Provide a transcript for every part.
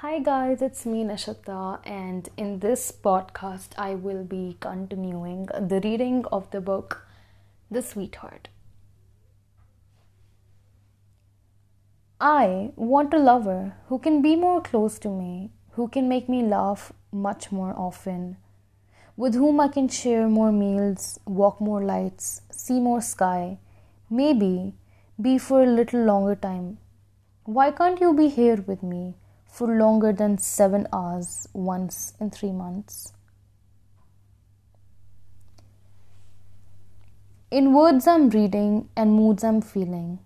Hi guys, it's me Nashata, and in this podcast, I will be continuing the reading of the book The Sweetheart. I want a lover who can be more close to me, who can make me laugh much more often, with whom I can share more meals, walk more lights, see more sky, maybe be for a little longer time. Why can't you be here with me? For longer than seven hours once in three months. In words I'm reading and moods I'm feeling,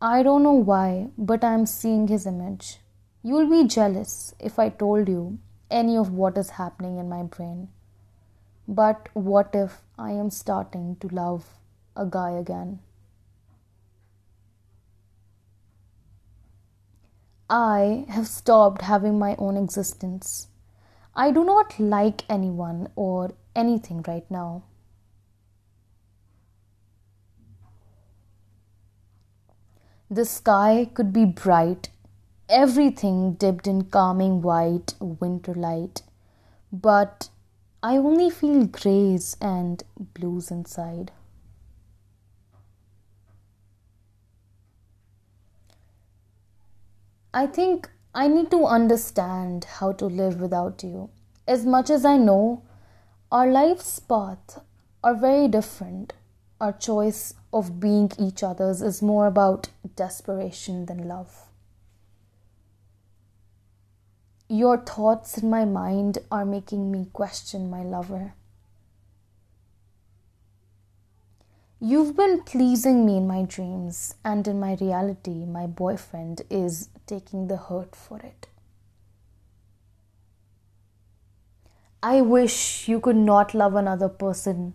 I don't know why, but I'm seeing his image. You'll be jealous if I told you any of what is happening in my brain. But what if I am starting to love a guy again? I have stopped having my own existence. I do not like anyone or anything right now. The sky could be bright, everything dipped in calming white winter light, but I only feel grays and blues inside. I think I need to understand how to live without you. As much as I know, our life's path are very different. Our choice of being each other's is more about desperation than love. Your thoughts in my mind are making me question my lover. You've been pleasing me in my dreams, and in my reality, my boyfriend is taking the hurt for it. I wish you could not love another person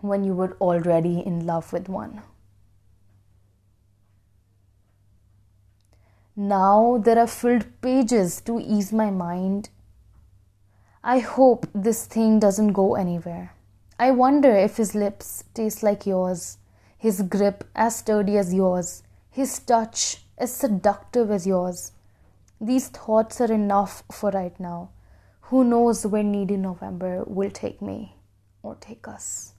when you were already in love with one. Now there are filled pages to ease my mind. I hope this thing doesn't go anywhere. I wonder if his lips taste like yours, his grip as sturdy as yours, his touch as seductive as yours. These thoughts are enough for right now. Who knows where needy November will take me or take us?